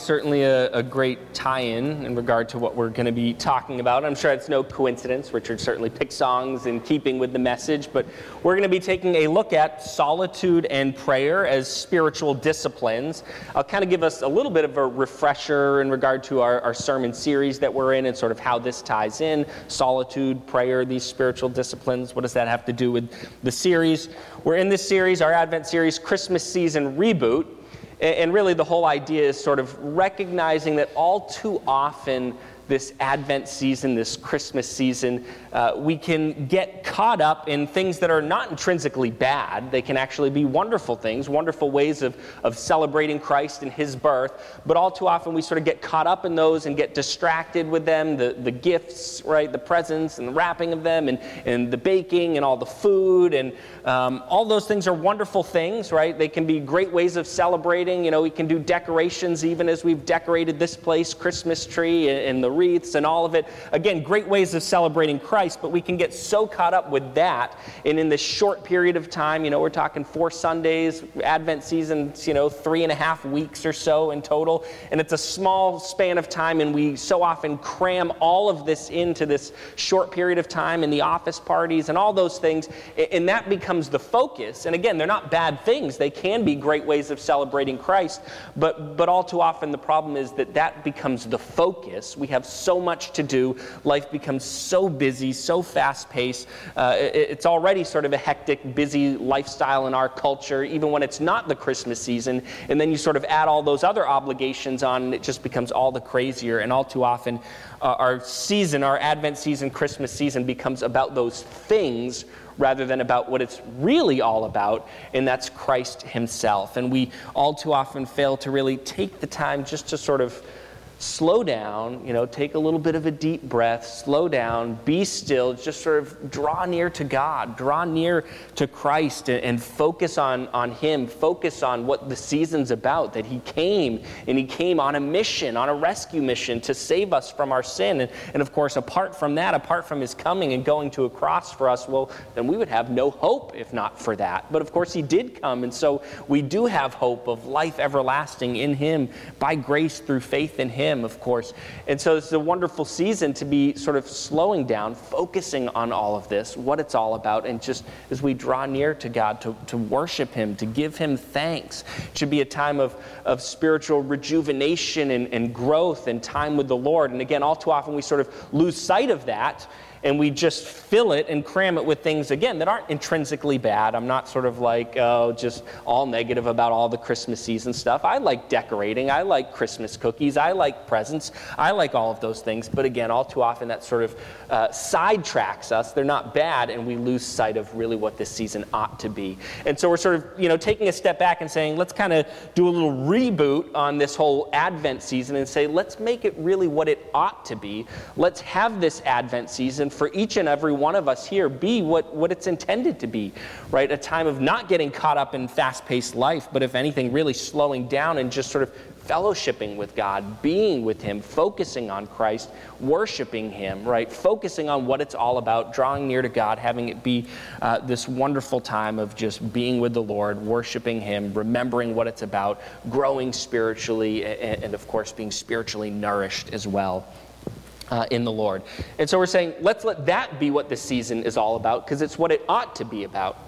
certainly a, a great tie-in in regard to what we're going to be talking about. I'm sure it's no coincidence. Richard certainly picked songs in keeping with the message, but we're going to be taking a look at solitude and prayer as spiritual disciplines. I'll kind of give us a little bit of a refresher in regard to our, our sermon series that we're in and sort of how this ties in. Solitude, prayer, these spiritual disciplines. What does that have to do with the series? We're in this series, our Advent series, Christmas Season Reboot. And really, the whole idea is sort of recognizing that all too often this Advent season, this Christmas season, uh, we can get caught up in things that are not intrinsically bad. They can actually be wonderful things, wonderful ways of, of celebrating Christ and his birth. But all too often we sort of get caught up in those and get distracted with them the, the gifts, right? The presents and the wrapping of them and, and the baking and all the food. And um, all those things are wonderful things, right? They can be great ways of celebrating. You know, we can do decorations even as we've decorated this place, Christmas tree and, and the wreaths and all of it. Again, great ways of celebrating Christ, but we can get so caught up with that. And in this short period of time, you know, we're talking four Sundays, Advent season, you know, three and a half weeks or so in total. And it's a small span of time, and we so often cram all of this into this short period of time in the office parties and all those things. And that becomes the focus. And again, they're not bad things, they can be great ways of celebrating Christ. But, but all too often, the problem is that that becomes the focus. We have so much to do. Life becomes so busy, so fast paced. Uh, it, it's already sort of a hectic, busy lifestyle in our culture, even when it's not the Christmas season. And then you sort of add all those other obligations on, and it just becomes all the crazier. And all too often, uh, our season, our Advent season, Christmas season, becomes about those things rather than about what it's really all about, and that's Christ Himself. And we all too often fail to really take the time just to sort of slow down, you know, take a little bit of a deep breath, slow down, be still, just sort of draw near to God, draw near to Christ and, and, focus on, on Him, focus on what the season's about, that He came and He came on a mission, on a rescue mission to save us from our sin. And, and of course, apart from that, apart from His coming and going to a cross for us, well, then we would have no hope if not for that. But of course, He did come, and so we do have hope of life everlasting in Him by grace through faith in Him him, of course. And so it's a wonderful season to be sort of slowing down, focusing on all of this, what it's all about, and just as we draw near to God, to, to worship Him, to give Him thanks. It should be a time of, of spiritual rejuvenation and, and growth and time with the Lord. And again, all too often we sort of lose sight of that and we just fill it and cram it with things again that aren't intrinsically bad. I'm not sort of like oh just all negative about all the Christmas season stuff. I like decorating. I like Christmas cookies. I like presents. I like all of those things. But again, all too often that sort of uh, sidetracks us. They're not bad, and we lose sight of really what this season ought to be. And so we're sort of you know taking a step back and saying let's kind of do a little reboot on this whole Advent season and say let's make it really what it ought to be. Let's have this Advent season for each and every one of us here be what, what it's intended to be, right? A time of not getting caught up in fast paced life, but if anything, really slowing down and just sort of fellowshipping with God, being with Him, focusing on Christ, worshiping Him, right? Focusing on what it's all about, drawing near to God, having it be uh, this wonderful time of just being with the Lord, worshiping Him, remembering what it's about, growing spiritually, and, and of course, being spiritually nourished as well uh, in the Lord. And so we're saying, let's let that be what this season is all about, because it's what it ought to be about.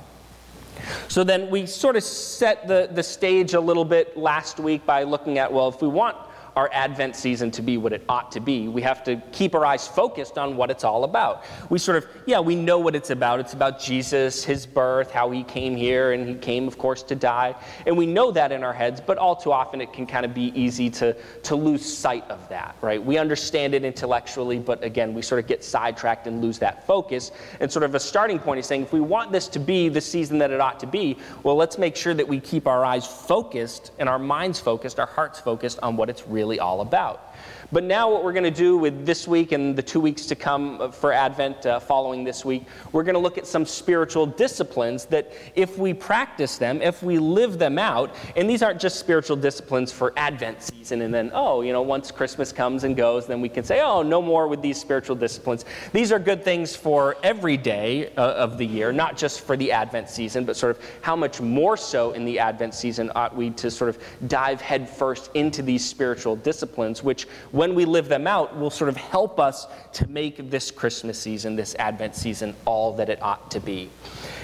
So then we sort of set the, the stage a little bit last week by looking at, well, if we want our Advent season to be what it ought to be. We have to keep our eyes focused on what it's all about. We sort of, yeah, we know what it's about. It's about Jesus, his birth, how he came here, and he came, of course, to die. And we know that in our heads, but all too often it can kind of be easy to, to lose sight of that, right? We understand it intellectually, but again, we sort of get sidetracked and lose that focus. And sort of a starting point is saying, if we want this to be the season that it ought to be, well, let's make sure that we keep our eyes focused and our minds focused, our hearts focused on what it's really really all about. But now, what we're going to do with this week and the two weeks to come for Advent uh, following this week, we're going to look at some spiritual disciplines that, if we practice them, if we live them out, and these aren't just spiritual disciplines for Advent season, and then, oh, you know, once Christmas comes and goes, then we can say, oh, no more with these spiritual disciplines. These are good things for every day uh, of the year, not just for the Advent season, but sort of how much more so in the Advent season ought we to sort of dive headfirst into these spiritual spiritual disciplines, which, when we live them out, will sort of help us to make this Christmas season, this Advent season, all that it ought to be.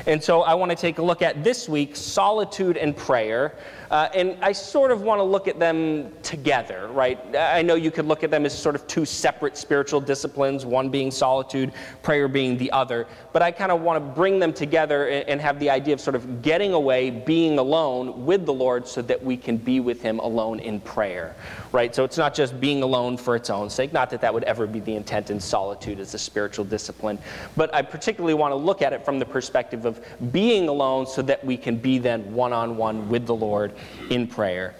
And so I want to take a look at this week solitude and prayer. Uh, and I sort of want to look at them together, right? I know you could look at them as sort of two separate spiritual disciplines, one being solitude, prayer being the other. But I kind of want to bring them together and, and have the idea of sort of getting away, being alone with the Lord so that we can be with Him alone in prayer, right? So it's not just being alone for its own sake, not that that would ever be the intent in solitude as a spiritual discipline. But I particularly want to look at it from the perspective of being alone so that we can be then one on one with the Lord in prayer.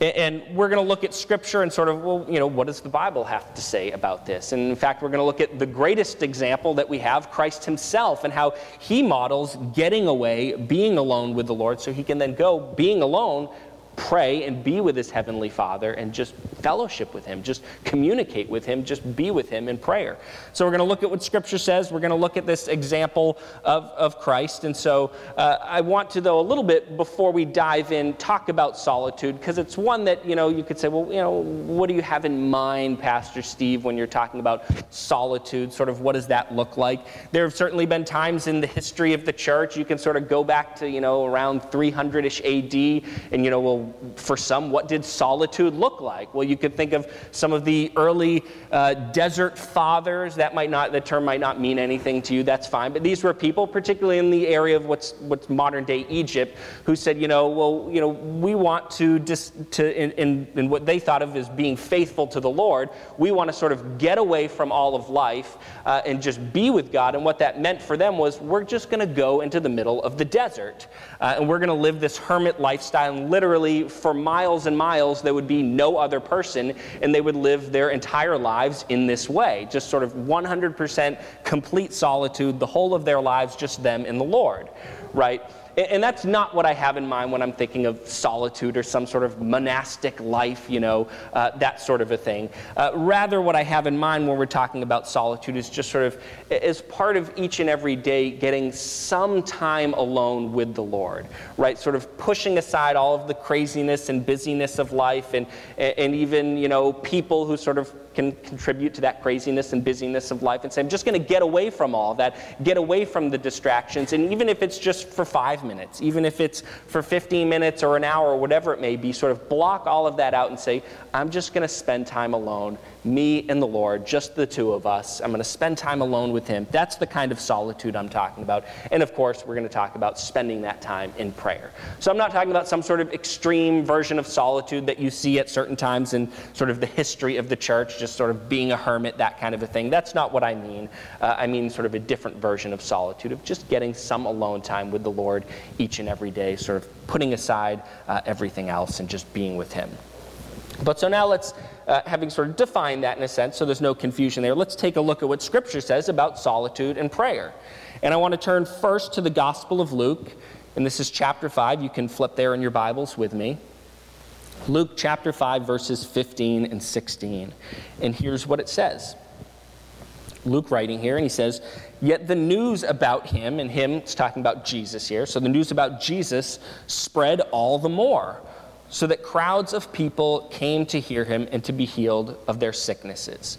And we're going to look at Scripture and sort of, well, you know, what does the Bible have to say about this? And in fact, we're going to look at the greatest example that we have, Christ Himself, and how He models getting away, being alone with the Lord, so He can then go, being alone, pray and be with his heavenly father and just fellowship with him, just communicate with him, just be with him in prayer. So we're going to look at what scripture says. We're going to look at this example of, of Christ. And so uh, I want to, though, a little bit before we dive in, talk about solitude because it's one that, you know, you could say, well, you know, what do you have in mind, Pastor Steve, when you're talking about solitude? Sort of what does that look like? There have certainly been times in the history of the church, you can sort of go back to, you know, around 300 ish AD, and, you know, well, for some, what did solitude look like? Well, you could think of some of the early uh, desert fathers. That might not, the term might not mean anything to you. That's fine. But these were people, particularly in the area of what's, what's modern day Egypt, who said, you know, well, you know, we want to, dis, to in, in, in what they thought of as being faithful to the Lord, we want to sort of get away from all of life uh, and just be with God. And what that meant for them was, we're just going to go into the middle of the desert. Uh, and we're going to live this hermit lifestyle and literally for miles and miles, there would be no other person, and they would live their entire lives in this way. Just sort of 100% complete solitude, the whole of their lives, just them and the Lord, right? And that's not what I have in mind when I'm thinking of solitude or some sort of monastic life, you know, uh, that sort of a thing. Uh, rather, what I have in mind when we're talking about solitude is just sort of as part of each and every day getting some time alone with the Lord, right? Sort of pushing aside all of the craziness and busyness of life and, and even, you know, people who sort of can contribute to that craziness and busyness of life and say, I'm just going to get away from all that, get away from the distractions. And even if it's just for five minutes, even if it's for 15 minutes or an hour or whatever it may be, sort of block all of that out and say, I'm just going to spend time alone me and the Lord, just the two of us. I'm going to spend time alone with Him. That's the kind of solitude I'm talking about. And of course, we're going to talk about spending that time in prayer. So I'm not talking about some sort of extreme version of solitude that you see at certain times in sort of the history of the church, just sort of being a hermit, that kind of a thing. That's not what I mean. Uh, I mean sort of a different version of solitude, of just getting some alone time with the Lord each and every day, sort of putting aside uh, everything else and just being with Him. But so now let's uh, having sort of defined that in a sense, so there's no confusion there, let's take a look at what Scripture says about solitude and prayer. And I want to turn first to the Gospel of Luke, and this is chapter 5. You can flip there in your Bibles with me. Luke chapter 5, verses 15 and 16. And here's what it says. Luke writing here, and he says, Yet the news about him, and him, it's talking about Jesus here, so the news about Jesus spread all the more so that crowds of people came to hear him and to be healed of their sicknesses.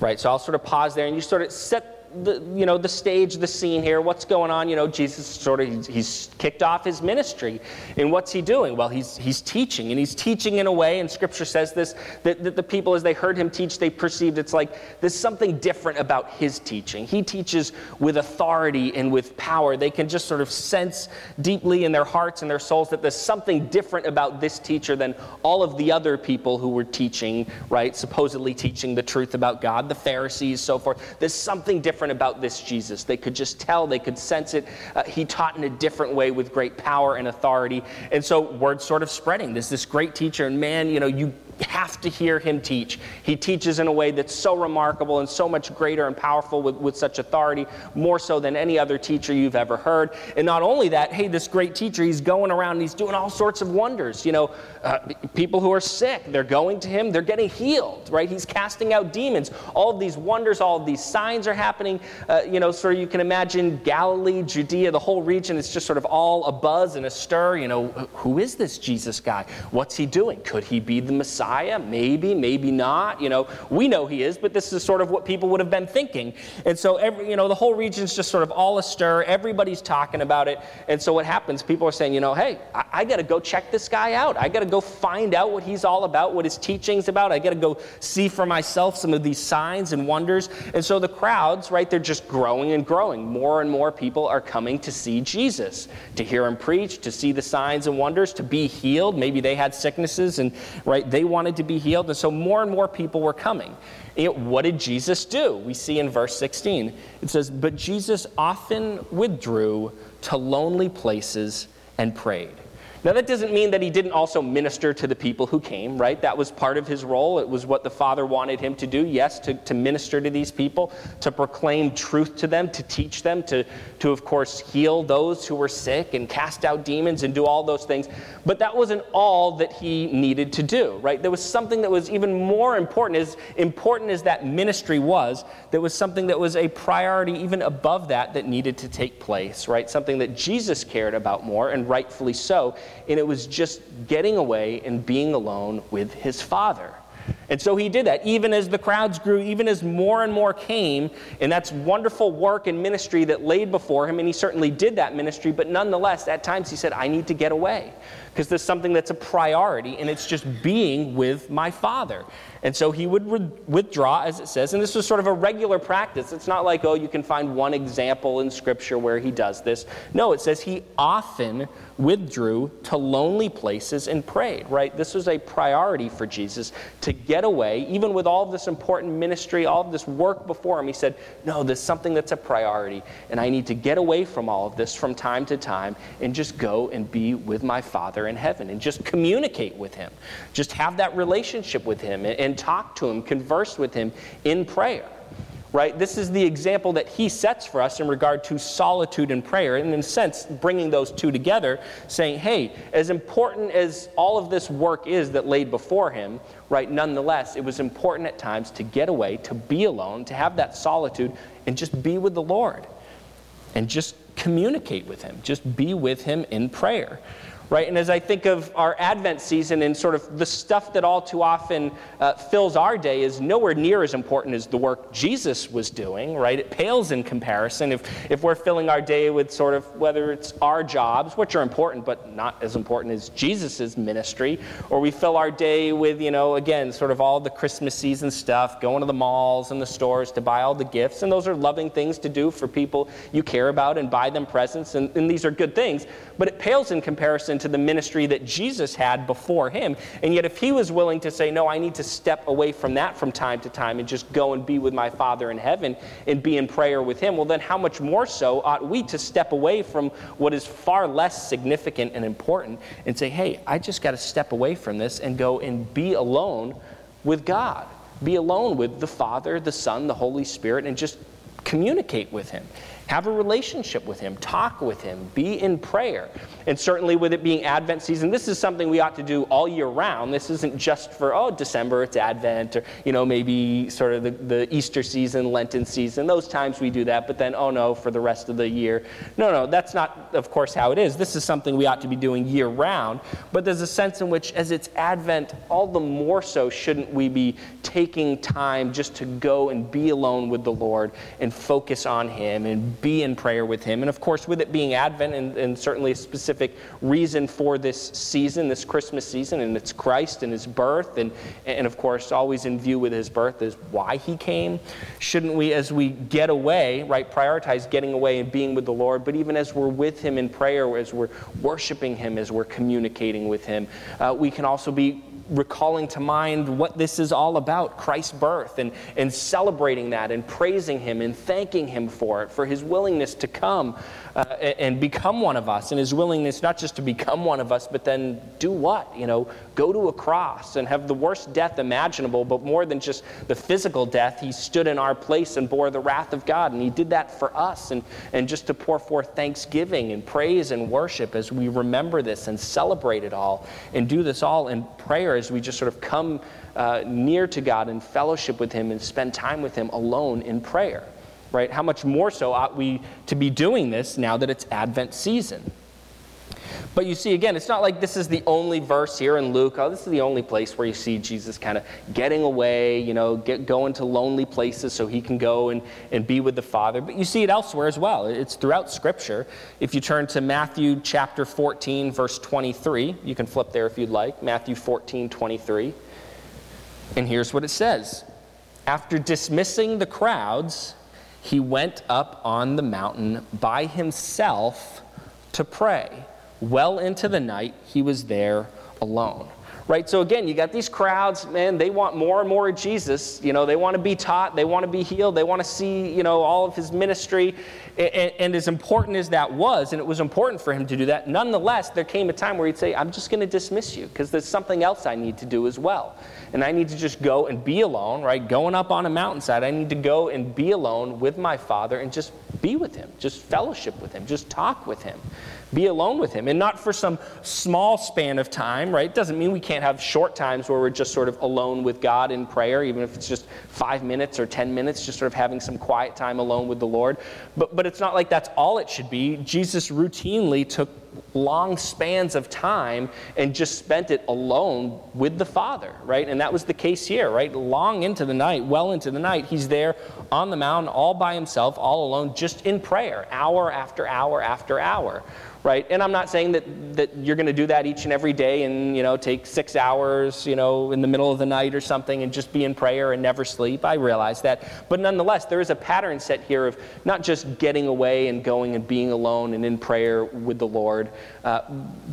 Right? So I'll sort of pause there and you sort of set the, you know, the stage, the scene here. What's going on? You know, Jesus sort of, he's kicked off his ministry. And what's he doing? Well, he's, he's teaching. And he's teaching in a way, and scripture says this, that, that the people, as they heard him teach, they perceived it's like there's something different about his teaching. He teaches with authority and with power. They can just sort of sense deeply in their hearts and their souls that there's something different about this teacher than all of the other people who were teaching, right? Supposedly teaching the truth about God, the Pharisees, so forth. There's something different different about this Jesus. They could just tell, they could sense it. Uh, he taught in a different way with great power and authority. And so word sort of spreading. There's this great teacher, and man, you know, you have to hear him teach. He teaches in a way that's so remarkable and so much greater and powerful with, with such authority, more so than any other teacher you've ever heard. And not only that, hey, this great teacher, he's going around and he's doing all sorts of wonders. You know, uh, people who are sick, they're going to him, they're getting healed, right? He's casting out demons. All of these wonders, all of these signs are happening. Uh, you know, so you can imagine Galilee, Judea, the whole region, it's just sort of all a buzz and a stir. You know, who is this Jesus guy? What's he doing? Could he be the Messiah? Messiah? Maybe, maybe not. You know, we know he is, but this is sort of what people would have been thinking. And so, every, you know, the whole region's just sort of all astir. Everybody's talking about it. And so, what happens? People are saying, you know, hey, I, I got to go check this guy out. I got to go find out what he's all about, what his teaching's about. I got to go see for myself some of these signs and wonders. And so, the crowds, right, they're just growing and growing. More and more people are coming to see Jesus, to hear him preach, to see the signs and wonders, to be healed. Maybe they had sicknesses and, right, they wanted to be healed. And so, more and more people were coming. It, what did Jesus do? We see in verse 16. It says, But Jesus often withdrew to lonely places and prayed. Now, that doesn't mean that he didn't also minister to the people who came, right? That was part of his role. It was what the Father wanted him to do, yes, to, to minister to these people, to proclaim truth to them, to teach them, to, to, of course, heal those who were sick and cast out demons and do all those things. But that wasn't all that he needed to do, right? There was something that was even more important, as important as that ministry was, there was something that was a priority even above that that needed to take place, right? Something that Jesus cared about more, and rightfully so and it was just getting away and being alone with his father. And so he did that, even as the crowds grew, even as more and more came, and that's wonderful work and ministry that laid before him, and he certainly did that ministry, but nonetheless, at times he said, I need to get away because there's something that's a priority, and it's just being with my father. And so he would re- withdraw, as it says, and this was sort of a regular practice. It's not like, oh, you can find one example in Scripture where he does this. No, it says he often withdrew to lonely places and prayed, right? This was a priority for Jesus to get away, even with all of this important ministry, all of this work before him. He said, no, there's something that's a priority, and I need to get away from all of this from time to time and just go and be with my Father in heaven and just communicate with Him. Just have that relationship with Him and, and talk to Him, converse with Him in prayer right? This is the example that he sets for us in regard to solitude and prayer. And in a sense, bringing those two together, saying, hey, as important as all of this work is that laid before him, right, nonetheless, it was important at times to get away, to be alone, to have that solitude, and just be with the Lord. And just communicate with him, just be with him in prayer right? And as I think of our Advent season and sort of the stuff that all too often uh, fills our day is nowhere near as important as the work Jesus was doing, right? It pales in comparison. If, if we're filling our day with sort of whether it's our jobs, which are important but not as important as Jesus' ministry, or we fill our day with, you know, again, sort of all the Christmas season stuff, going to the malls and the stores to buy all the gifts. And those are loving things to do for people you care about and buy them presents. And, and these are good things. But it pales in comparison to the ministry that Jesus had before him. And yet, if he was willing to say, No, I need to step away from that from time to time and just go and be with my Father in heaven and be in prayer with him, well, then how much more so ought we to step away from what is far less significant and important and say, Hey, I just got to step away from this and go and be alone with God? Be alone with the Father, the Son, the Holy Spirit, and just communicate with Him. Have a relationship with Him, talk with Him, be in prayer. And certainly with it being Advent season, this is something we ought to do all year round. This isn't just for, oh, December, it's Advent, or, you know, maybe sort of the, the Easter season, Lenten season. Those times we do that, but then, oh no, for the rest of the year. No, no, that's not, of course, how it is. This is something we ought to be doing year round. But there's a sense in which, as it's Advent, all the more so shouldn't we be taking time just to go and be alone with the Lord and focus on Him and be in prayer with Him. And of course, with it being Advent and, and certainly a specific reason for this season, this Christmas season, and it's Christ and His birth, and, and of course, always in view with His birth is why He came. Shouldn't we, as we get away, right, prioritize getting away and being with the Lord, but even as we're with Him in prayer, as we're worshiping Him, as we're communicating with Him, uh, we can also be recalling to mind what this is all about Christ's birth and, and celebrating that and praising Him and thanking Him for it, for His willingness to come uh, and become one of us, and His willingness not just to become one of us, but then do what? You know, go to a cross and have the worst death imaginable, but more than just the physical death, He stood in our place and bore the wrath of God, and He did that for us, and, and just to pour forth thanksgiving and praise and worship as we remember this and celebrate it all, and do this all in prayer as we just sort of come uh, near to God and fellowship with Him and spend time with Him alone in prayer right? How much more so ought we to be doing this now that it's Advent season? But you see, again, it's not like this is the only verse here in Luke. Oh, this is the only place where you see Jesus kind of getting away, you know, get, going to lonely places so he can go and, and be with the Father. But you see it elsewhere as well. It's throughout Scripture. If you turn to Matthew chapter 14, verse 23, you can flip there if you'd like. Matthew 14, 23. And here's what it says After dismissing the crowds, he went up on the mountain by himself to pray well into the night, he was there alone. Right? So again, you got these crowds, man, they want more and more of Jesus. You know, they want to be taught, they want to be healed, they want to see, you know, all of his ministry. And, and as important as that was, and it was important for him to do that, nonetheless, there came a time where he'd say, I'm just going to dismiss you because there's something else I need to do as well. And I need to just go and be alone, right? Going up on a mountainside, I need to go and be alone with my Father and just be with him, just fellowship with him, just talk with him be alone with him. And not for some small span of time right? It doesn't mean we can't have short times where we're just sort of alone with god in prayer even if it's just five minutes or ten minutes just sort of having some quiet time alone with the lord. But, but it's not like that's all it should be. Jesus routinely took long spans of time and just spent it alone with the father right? And that was the case here right? Long into the night well into the night he's there on the mountain all by himself all alone just in prayer hour after hour after hour right? And I'm not saying that, that you're going to do that each and every day and, you know, take six hours, you know, in the middle of the night or something and just be in prayer and never sleep. I realize that. But nonetheless, there is a pattern set here of not just getting away and going and being alone and in prayer with the Lord, uh,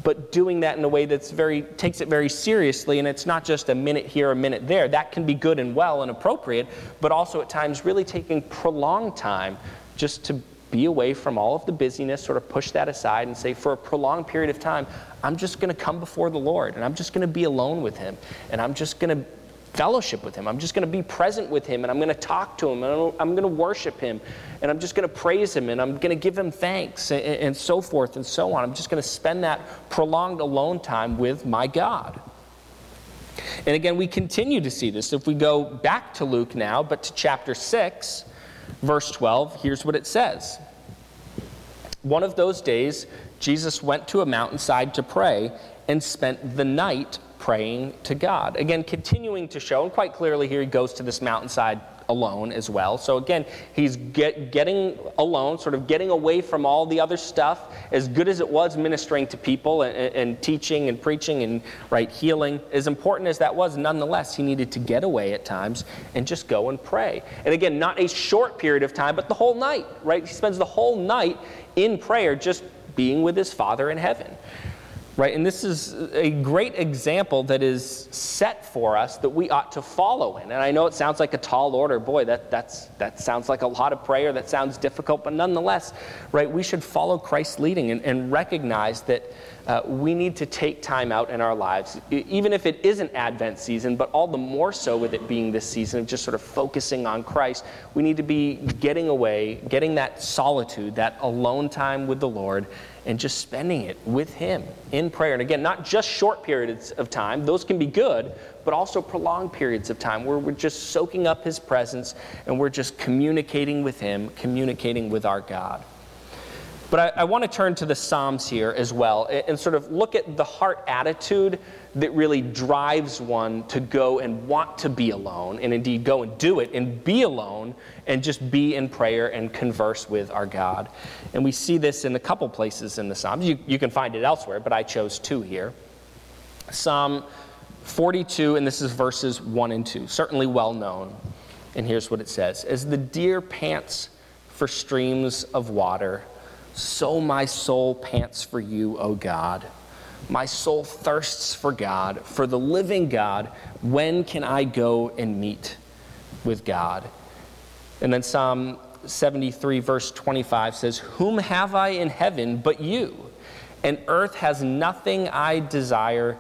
but doing that in a way that's very, takes it very seriously. And it's not just a minute here, a minute there. That can be good and well and appropriate, but also at times really taking prolonged time just to be away from all of the busyness, sort of push that aside and say, for a prolonged period of time, I'm just going to come before the Lord and I'm just going to be alone with Him and I'm just going to fellowship with Him. I'm just going to be present with Him and I'm going to talk to Him and I'm going to worship Him and I'm just going to praise Him and I'm going to give Him thanks and, and so forth and so on. I'm just going to spend that prolonged alone time with my God. And again, we continue to see this. If we go back to Luke now, but to chapter 6, verse 12, here's what it says One of those days, Jesus went to a mountainside to pray and spent the night praying to God. Again, continuing to show, and quite clearly here he goes to this mountainside alone as well. So again, he's get, getting alone, sort of getting away from all the other stuff. As good as it was ministering to people and, and, teaching and preaching and right healing, as important as that was, nonetheless, he needed to get away at times and just go and pray. And again, not a short period of time, but the whole night. Right? He spends the whole night in prayer, just being with his Father in heaven right? And this is a great example that is set for us that we ought to follow in. And I know it sounds like a tall order. Boy, that, that's, that sounds like a lot of prayer. That sounds difficult. But nonetheless, right, we should follow Christ's leading and, and recognize that uh, we need to take time out in our lives, even if it isn't Advent season, but all the more so with it being this season of just sort of focusing on Christ. We need to be getting away, getting that solitude, that alone time with the Lord, and just spending it with Him in prayer. And again, not just short periods of time, those can be good, but also prolonged periods of time where we're just soaking up His presence and we're just communicating with Him, communicating with our God. But I, I want to turn to the Psalms here as well and, and sort of look at the heart attitude that really drives one to go and want to be alone, and indeed go and do it and be alone and just be in prayer and converse with our God. And we see this in a couple places in the Psalms. You, you can find it elsewhere, but I chose two here. Psalm 42, and this is verses 1 and 2, certainly well known. And here's what it says As the deer pants for streams of water, so my soul pants for you, O God. My soul thirsts for God, for the living God. When can I go and meet with God? And then Psalm 73, verse 25 says, Whom have I in heaven but you? And earth has nothing I desire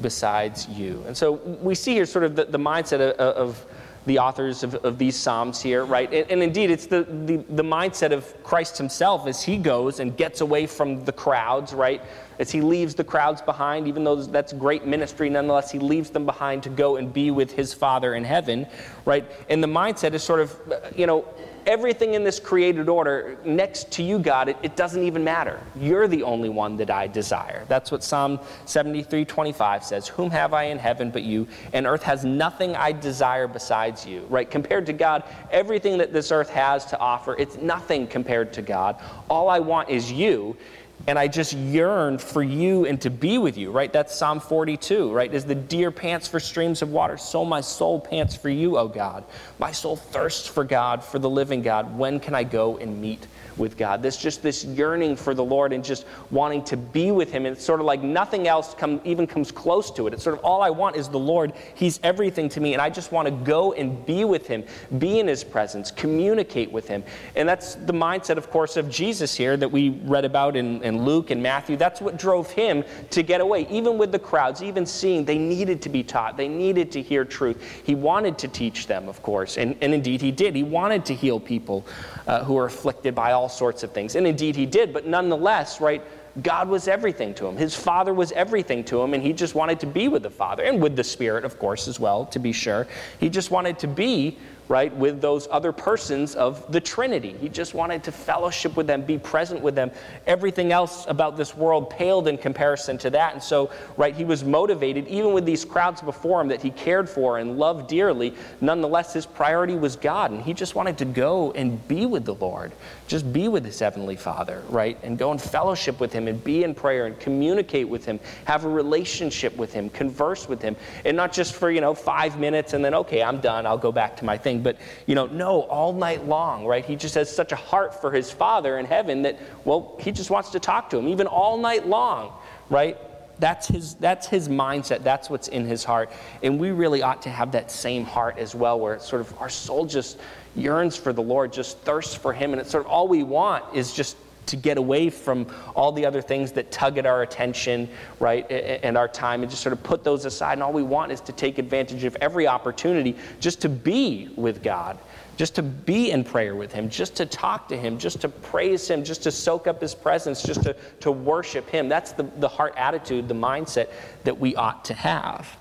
besides you. And so we see here sort of the, the mindset of, of the authors of, of these Psalms here, right? And, and indeed, it's the, the, the, mindset of Christ himself as he goes and gets away from the crowds, right? As he leaves the crowds behind, even though that's great ministry, nonetheless, he leaves them behind to go and be with his Father in heaven, right? And the mindset is sort of, you know, everything in this created order, next to you, God, it, it doesn't even matter. You're the only one that I desire. That's what Psalm 73 25 says. Whom have I in heaven but you? And earth has nothing I desire besides you, right? Compared to God, everything that this earth has to offer, it's nothing compared to God. All I want is you and I just yearn for you and to be with you, right? That's Psalm 42, right? As the deer pants for streams of water, so my soul pants for you, O God. My soul thirsts for God, for the living God. When can I go and meet with God. This just this yearning for the Lord and just wanting to be with Him. And it's sort of like nothing else come, even comes close to it. It's sort of all I want is the Lord. He's everything to me, and I just want to go and be with Him, be in His presence, communicate with Him. And that's the mindset, of course, of Jesus here that we read about in, in Luke and Matthew. That's what drove him to get away, even with the crowds, even seeing they needed to be taught, they needed to hear truth. He wanted to teach them, of course, and, and indeed he did. He wanted to heal people uh, who are afflicted by all sorts of things. And indeed he did, but nonetheless, right, God was everything to him. His Father was everything to him, and he just wanted to be with the Father and with the Spirit, of course, as well, to be sure. He just wanted to be right, with those other persons of the Trinity. He just wanted to fellowship with them, be present with them. Everything else about this world paled in comparison to that. And so, right, he was motivated, even with these crowds before him that he cared for and loved dearly. Nonetheless, his priority was God, and he just wanted to go and be with the Lord, just be with his Heavenly Father, right, and go and fellowship with him and be in prayer and communicate with him, have a relationship with him, converse with him, and not just for, you know, five minutes and then, okay, I'm done, I'll go back to my thing but, you know, no, all night long, right? He just has such a heart for his Father in heaven that, well, he just wants to talk to him, even all night long, right? That's his, that's his mindset. That's what's in his heart. And we really ought to have that same heart as well, where it's sort of our soul just yearns for the Lord, just thirsts for him. And it's sort of all we want is just to get away from all the other things that tug at our attention, right, and our time, and just sort of put those aside. And all we want is to take advantage of every opportunity just to be with God, just to be in prayer with Him, just to talk to Him, just to praise Him, just to soak up His presence, just to, to worship Him. That's the, the heart attitude, the mindset that we ought to have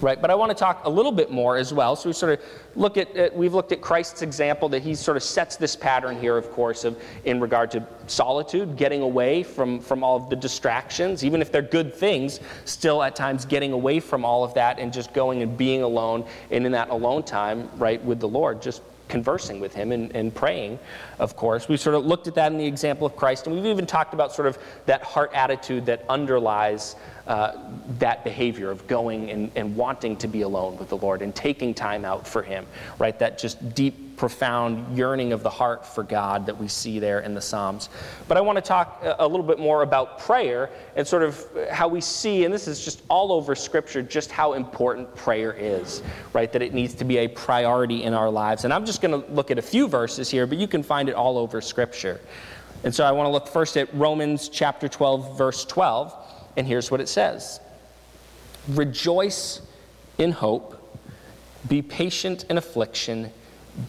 right? But I want to talk a little bit more as well. So we sort of look at, we've looked at Christ's example that he sort of sets this pattern here, of course, of in regard to solitude, getting away from from all of the distractions, even if they're good things, still at times getting away from all of that and just going and being alone, and in that alone time, right, with the Lord, just conversing with him and, and, praying, of course. We sort of looked at that in the example of Christ, and we've even talked about sort of that heart attitude that underlies uh, that behavior of going and, and wanting to be alone with the Lord and taking time out for Him, right? That just deep, profound yearning of the heart for God that we see there in the Psalms. But I want to talk a little bit more about prayer and sort of how we see, and this is just all over Scripture, just how important prayer is, right? That it needs to be a priority in our lives. And I'm just going to look at a few verses here, but you can find it all over Scripture. And so I want to look first at Romans chapter 12, verse 12. And here's what it says Rejoice in hope, be patient in affliction,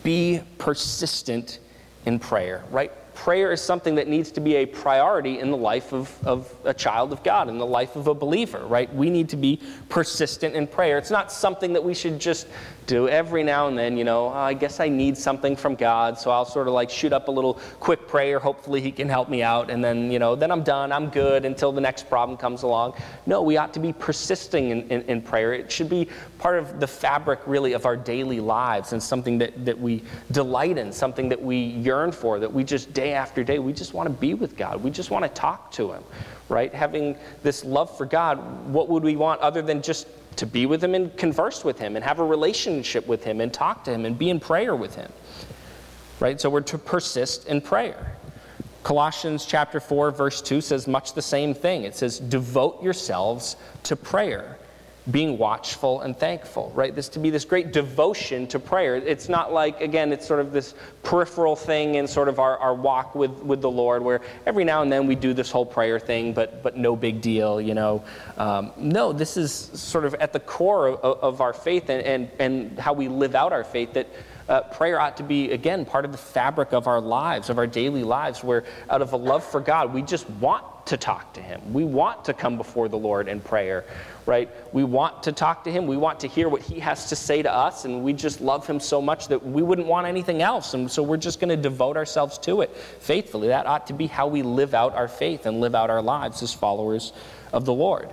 be persistent in prayer, right? prayer is something that needs to be a priority in the life of, of a child of God, in the life of a believer, right? We need to be persistent in prayer. It's not something that we should just do every now and then, you know, oh, I guess I need something from God, so I'll sort of like shoot up a little quick prayer. Hopefully, He can help me out. And then, you know, then I'm done. I'm good until the next problem comes along. No, we ought to be persisting in, in, in prayer. It should be part of the fabric, really, of our daily lives and something that, that we delight in, something that we yearn for, that we just day day after day, we just want to be with God. We just want to talk to Him, right? Having this love for God, what would we want other than just to be with Him and converse with Him and have a relationship with Him and talk to Him and be in prayer with Him, right? So we're to persist in prayer. Colossians chapter 4 verse 2 says much the same thing. It says devote yourselves to prayer being watchful and thankful, right? This to be this great devotion to prayer. It's not like, again, it's sort of this peripheral thing in sort of our, our walk with, with the Lord where every now and then we do this whole prayer thing, but, but no big deal, you know. Um, no, this is sort of at the core of, of our faith and, and, and how we live out our faith that uh, prayer ought to be, again, part of the fabric of our lives, of our daily lives, where out of a love for God, we just want to talk to Him. We want to come before the Lord in prayer, right? We want to talk to Him. We want to hear what He has to say to us, and we just love Him so much that we wouldn't want anything else. And so we're just going to devote ourselves to it faithfully. That ought to be how we live out our faith and live out our lives as followers of the Lord.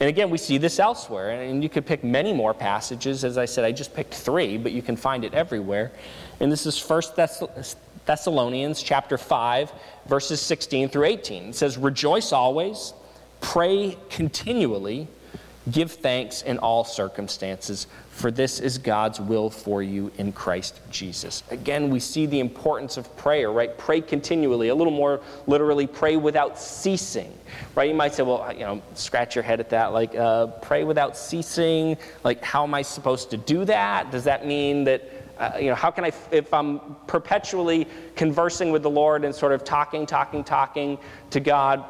And again, we see this elsewhere, and you could pick many more passages. As I said, I just picked three, but you can find it everywhere. And this is 1 Thessalonians chapter 5, verses 16 through 18. It says, Rejoice always, pray continually, give thanks in all circumstances, for this is God's will for you in Christ Jesus. Again, we see the importance of prayer, right? Pray continually. A little more literally, pray without ceasing, right? You might say, well, you know, scratch your head at that. Like, uh, pray without ceasing. Like, how am I supposed to do that? Does that mean that uh, you know, how can I, if I'm perpetually conversing with the Lord and sort of talking, talking, talking to God,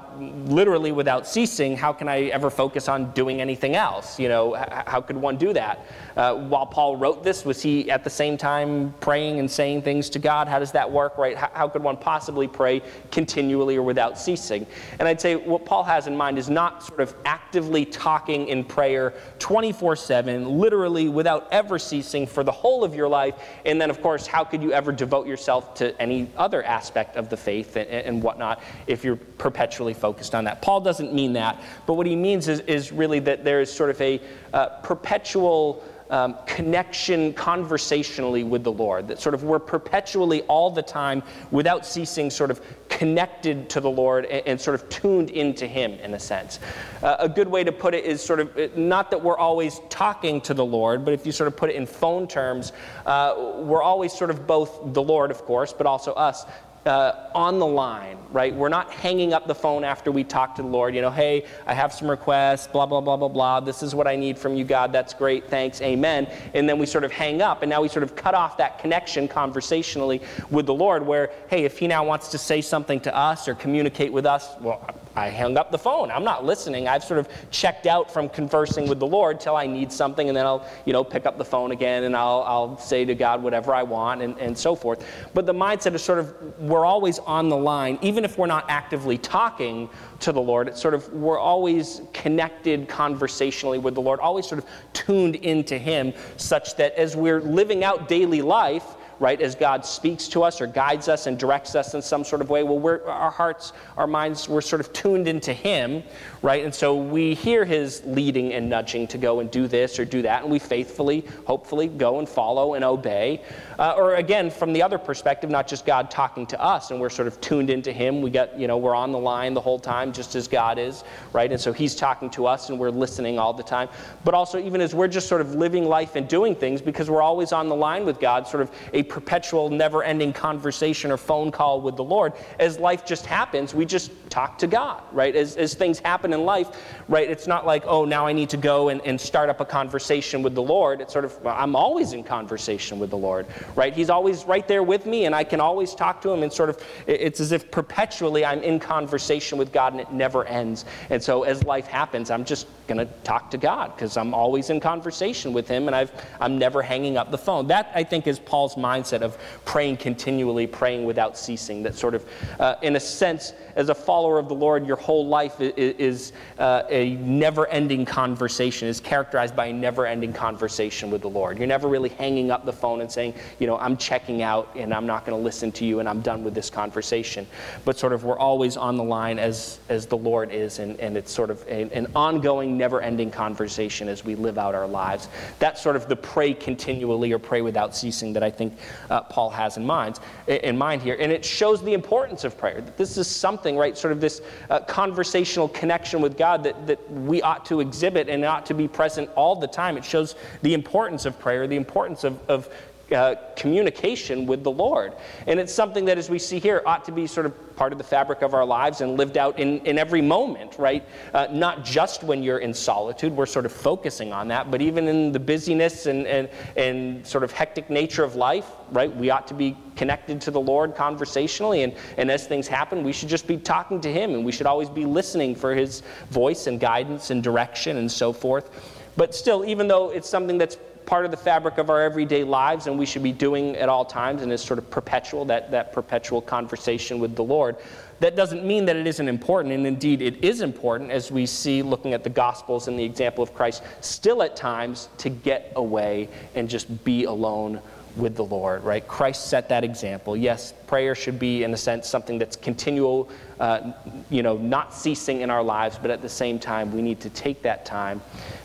literally without ceasing, how can I ever focus on doing anything else? You know, how could one do that? Uh, while Paul wrote this, was he at the same time praying and saying things to God? How does that work, right? How, how could one possibly pray continually or without ceasing? And I'd say what Paul has in mind is not sort of actively talking in prayer 24 7, literally without ever ceasing for the whole of your life. And then, of course, how could you ever devote yourself to any other aspect of the faith and, and whatnot if you're perpetually focused on that. Paul doesn't mean that, but what he means is, is really that there is sort of a uh, perpetual um, connection conversationally with the Lord. That sort of we're perpetually all the time, without ceasing, sort of connected to the Lord and, and sort of tuned into Him in a sense. Uh, a good way to put it is sort of uh, not that we're always talking to the Lord, but if you sort of put it in phone terms, uh, we're always sort of both the Lord, of course, but also us uh, on the line, right? We're not hanging up the phone after we talk to the Lord, you know, hey, I have some requests, blah, blah, blah, blah, blah. This is what I need from you, God. That's great. Thanks. Amen. And then we sort of hang up, and now we sort of cut off that connection conversationally with the Lord, where, hey, if He now wants to say something to us or communicate with us, well, I hung up the phone. I'm not listening. I've sort of checked out from conversing with the Lord till I need something, and then I'll, you know, pick up the phone again and I'll, I'll say to God whatever I want and, and so forth. But the mindset is sort of we're always on the line, even if we're not actively talking to the Lord. It's sort of we're always connected conversationally with the Lord, always sort of tuned into Him, such that as we're living out daily life, right, as God speaks to us or guides us and directs us in some sort of way, well, our hearts, our minds, we're sort of tuned into Him, right? And so we hear His leading and nudging to go and do this or do that, and we faithfully, hopefully, go and follow and obey. Uh, or again, from the other perspective, not just God talking to us and we're sort of tuned into Him. We got, you know, we're on the line the whole time, just as God is, right? And so He's talking to us and we're listening all the time. But also, even as we're just sort of living life and doing things because we're always on the line with God, sort of a perpetual, never ending conversation or phone call with the Lord. As life just happens, we just talk to God, right? As, as things happen in life, right? It's not like, oh, now I need to go and, and start up a conversation with the Lord. It's sort of, well, I'm always in conversation with the Lord, right? He's always right there with me, and I can always talk to him. And sort of, it's as if perpetually I'm in conversation with God, and it never ends. And so as life happens, I'm just going to talk to God because I'm always in conversation with him, and I've, I'm never hanging up the phone. That, I think, is Paul's mindset of praying continually, praying without ceasing. That sort of, uh, in a sense, as a follower of the Lord, your whole life is, uh, a never ending conversation, is characterized by a never ending conversation with the Lord. You're never really hanging up the phone and saying, you know, I'm checking out and I'm not going to listen to you and I'm done with this conversation. But sort of we're always on the line as, as the Lord is, and, and it's sort of a, an ongoing, never ending conversation as we live out our lives. That's sort of the pray continually or pray without ceasing that I think uh, Paul has in mind, in mind here. And it shows the importance of prayer. That this is something, right, sort of this uh, conversational connection with God that, that we ought to exhibit and ought to be present all the time. It shows the importance of prayer, the importance of, of uh, communication with the Lord. And it's something that, as we see here, ought to be sort of part of the fabric of our lives and lived out in, in every moment, right? Uh, not just when you're in solitude, we're sort of focusing on that, but even in the busyness and, and, and sort of hectic nature of life, right? We ought to be connected to the Lord conversationally. And, and as things happen, we should just be talking to Him and we should always be listening for His voice and guidance and direction and so forth. But still, even though it's something that's part of the fabric of our everyday lives and we should be doing at all times and is sort of perpetual, that, that perpetual conversation with the Lord. That doesn't mean that it isn't important, and indeed it is important as we see looking at the Gospels and the example of Christ, still at times to get away and just be alone with the Lord, right? Christ set that example. Yes, prayer should be, in a sense, something that's continual, uh, you know, not ceasing in our lives, but at the same time, we need to take that time,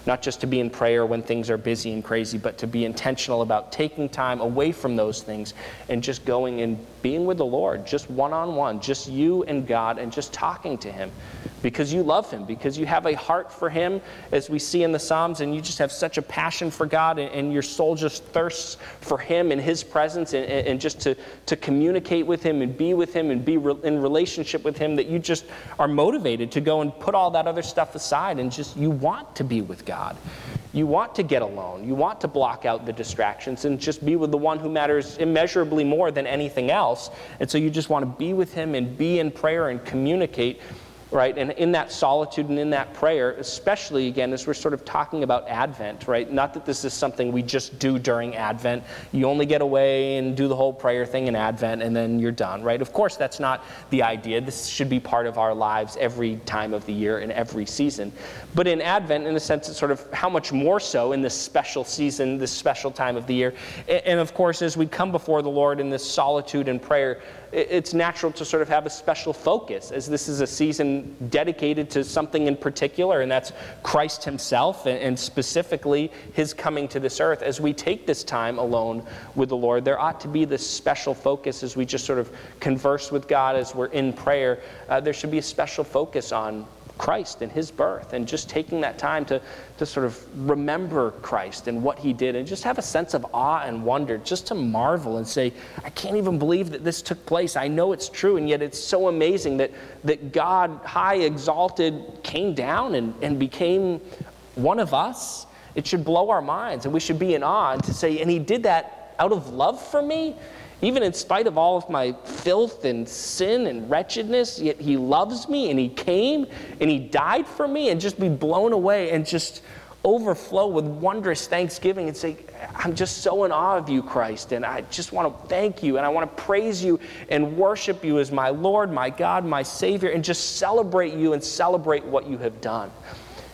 not just to be in prayer when things are busy and crazy, but to be intentional about taking time away from those things and just going and being with the Lord, just one on one, just you and God, and just talking to Him because you love him, because you have a heart for him, as we see in the Psalms, and you just have such a passion for God, and, and your soul just thirsts for him and his presence, and, and, just to, to communicate with him and be with him and be re- in relationship with him, that you just are motivated to go and put all that other stuff aside and just you want to be with God. You want to get alone. You want to block out the distractions and just be with the one who matters immeasurably more than anything else. And so you just want to be with him and be in prayer and communicate right? And in that solitude and in that prayer, especially again, as we're sort of talking about Advent, right? Not that this is something we just do during Advent. You only get away and do the whole prayer thing in Advent and then you're done, right? Of course, that's not the idea. This should be part of our lives every time of the year and every season. But in Advent, in a sense, it's sort of how much more so in this special season, this special time of the year. And of course, as we come before the Lord in this solitude and prayer, it's natural to sort of have a special focus as this is a season dedicated to something in particular, and that's Christ Himself and specifically His coming to this earth. As we take this time alone with the Lord, there ought to be this special focus as we just sort of converse with God as we're in prayer. Uh, there should be a special focus on Christ and his birth and just taking that time to, to sort of remember Christ and what he did and just have a sense of awe and wonder, just to marvel and say, I can't even believe that this took place. I know it's true, and yet it's so amazing that, that God, high exalted, came down and, and became one of us. It should blow our minds, and we should be in awe and to say, and he did that out of love for me even in spite of all of my filth and sin and wretchedness, yet He loves me and He came and He died for me and just be blown away and just overflow with wondrous thanksgiving and say, I'm just so in awe of you, Christ, and I just want to thank you and I want to praise you and worship you as my Lord, my God, my Savior, and just celebrate you and celebrate what you have done.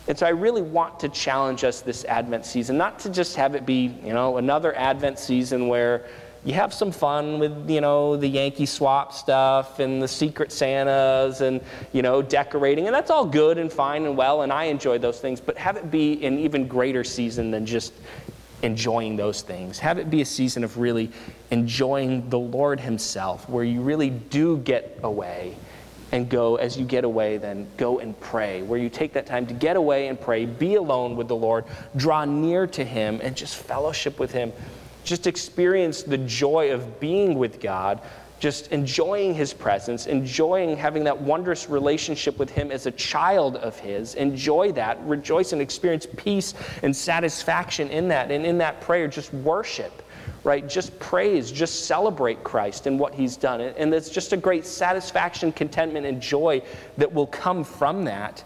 And so I really want to challenge us this Advent season, not to just have it be, you know, another Advent season where you have some fun with you know the Yankee swap stuff and the Secret Santas and you know decorating, and that's all good and fine and well, and I enjoy those things. But have it be an even greater season than just enjoying those things. Have it be a season of really enjoying the Lord Himself, where you really do get away and go as you get away then go and pray where you take that time to get away and pray be alone with the lord draw near to him and just fellowship with him just experience the joy of being with God, just enjoying His presence, enjoying having that wondrous relationship with Him as a child of His. Enjoy that, rejoice and experience peace and satisfaction in that. And in that prayer, just worship right? Just praise, just celebrate Christ and what he's done. And it's just a great satisfaction, contentment, and joy that will come from that.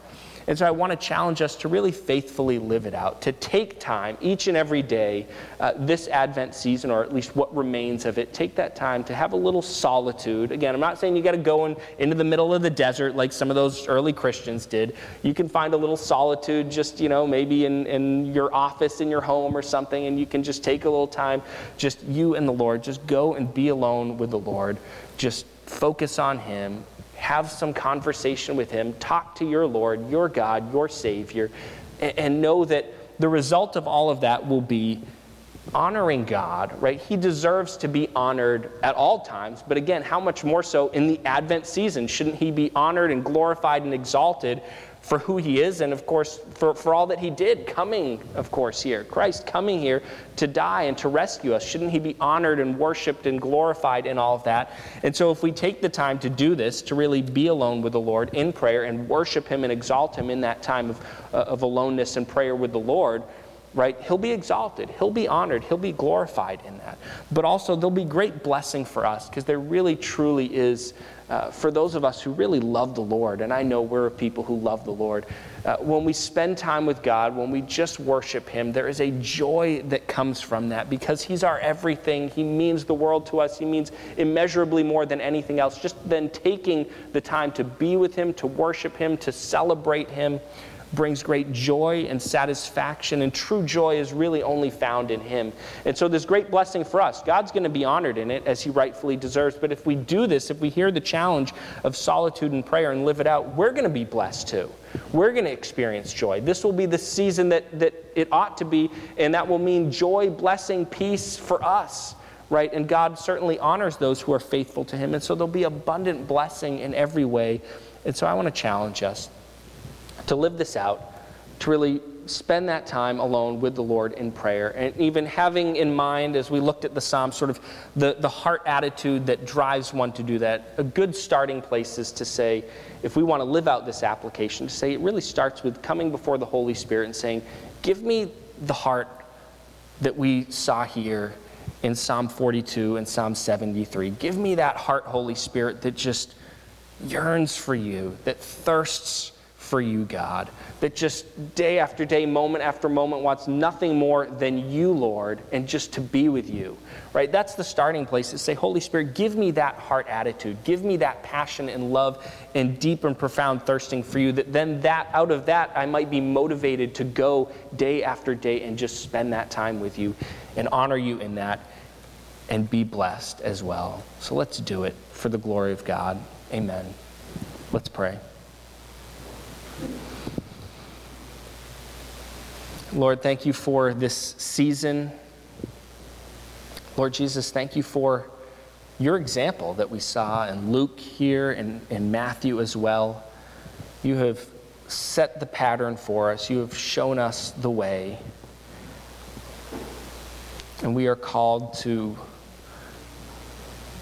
And so I want to challenge us to really faithfully live it out, to take time each and every day, uh, this Advent season, or at least what remains of it, take that time to have a little solitude. Again, I'm not saying you got to go in, into the middle of the desert like some of those early Christians did. You can find a little solitude just, you know, maybe in, in your office, in your home or something, and you can just take a little time, just you and the Lord, just go and be alone with the Lord. Just focus on Him have some conversation with Him, talk to your Lord, your God, your Savior, and, and know that the result of all of that will be honoring God, right? He deserves to be honored at all times, but again, how much more so in the Advent season? Shouldn't he be honored and glorified and exalted for who he is and, of course, for, for all that he did, coming, of course, here. Christ coming here to die and to rescue us. Shouldn't he be honored and worshiped and glorified in all of that? And so, if we take the time to do this, to really be alone with the Lord in prayer and worship him and exalt him in that time of, uh, of aloneness and prayer with the Lord, right? He'll be exalted, he'll be honored, he'll be glorified in that. But also, there'll be great blessing for us because there really, truly is, uh, for those of us who really love the Lord, and I know we're a people who love the Lord, uh, when we spend time with God, when we just worship Him, there is a joy that comes from that because He's our everything. He means the world to us, He means immeasurably more than anything else. Just then taking the time to be with Him, to worship Him, to celebrate Him brings great joy and satisfaction, and true joy is really only found in Him. And so this great blessing for us. God's going to be honored in it as He rightfully deserves. But if we do this, if we hear the challenge of solitude and prayer and live it out, we're going to be blessed too. We're going to experience joy. This will be the season that, that it ought to be, and that will mean joy, blessing, peace for us right? And God certainly honors those who are faithful to Him. And so there'll be abundant blessing in every way. And so I want to challenge us to live this out, to really spend that time alone with the Lord in prayer. And even having in mind, as we looked at the Psalm, sort of the, the heart attitude that drives one to do that, a good starting place is to say, if we want to live out this application, to say it really starts with coming before the Holy Spirit and saying, Give me the heart that we saw here in Psalm 42 and Psalm 73. Give me that heart, Holy Spirit, that just yearns for you, that thirsts for you, God, that just day after day, moment after moment wants nothing more than you, Lord, and just to be with you, right? That's the starting place to say, Holy Spirit, give me that heart attitude. Give me that passion and love and deep and profound thirsting for you, that then that, out of that, I might be motivated to go day after day and just spend that time with you and honor you in that and be blessed as well. So let's do it for the glory of God. Amen. Let's pray. Lord, thank you for this season. Lord Jesus, thank you for your example that we saw in Luke here and in Matthew as well. You have set the pattern for us, you have shown us the way. And we are called to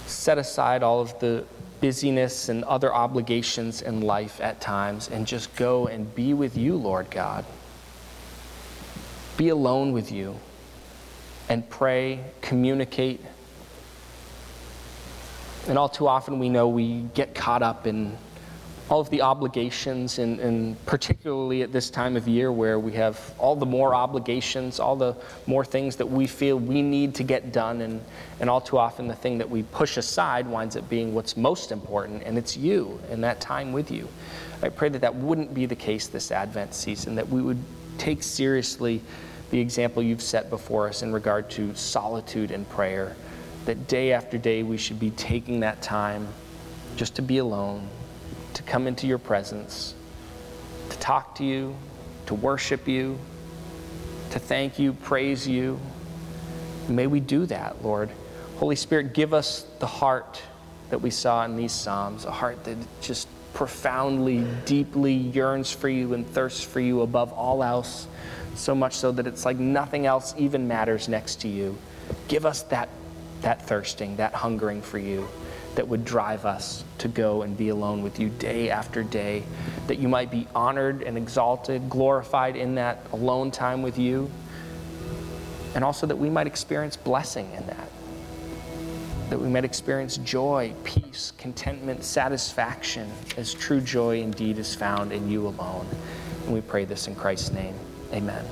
set aside all of the busyness and other obligations in life at times and just go and be with you, Lord God. Be alone with you and pray, communicate. And all too often we know we get caught up in all of the obligations, and, and, particularly at this time of year where we have all the more obligations, all the more things that we feel we need to get done, and, and all too often the thing that we push aside winds up being what's most important, and it's you and that time with you. I pray that that wouldn't be the case this Advent season, that we would take seriously the example you've set before us in regard to solitude and prayer, that day after day we should be taking that time just to be alone to come into your presence, to talk to you, to worship you, to thank you, praise you. May we do that, Lord. Holy Spirit, give us the heart that we saw in these Psalms, a heart that just profoundly, deeply yearns for you and thirsts for you above all else, so much so that it's like nothing else even matters next to you. Give us that, that thirsting, that hungering for you that would drive us to go and be alone with you day after day, that you might be honored and exalted, glorified in that alone time with you, and also that we might experience blessing in that. That we might experience joy, peace, contentment, satisfaction, as true joy indeed is found in you alone. And we pray this in Christ's name. Amen.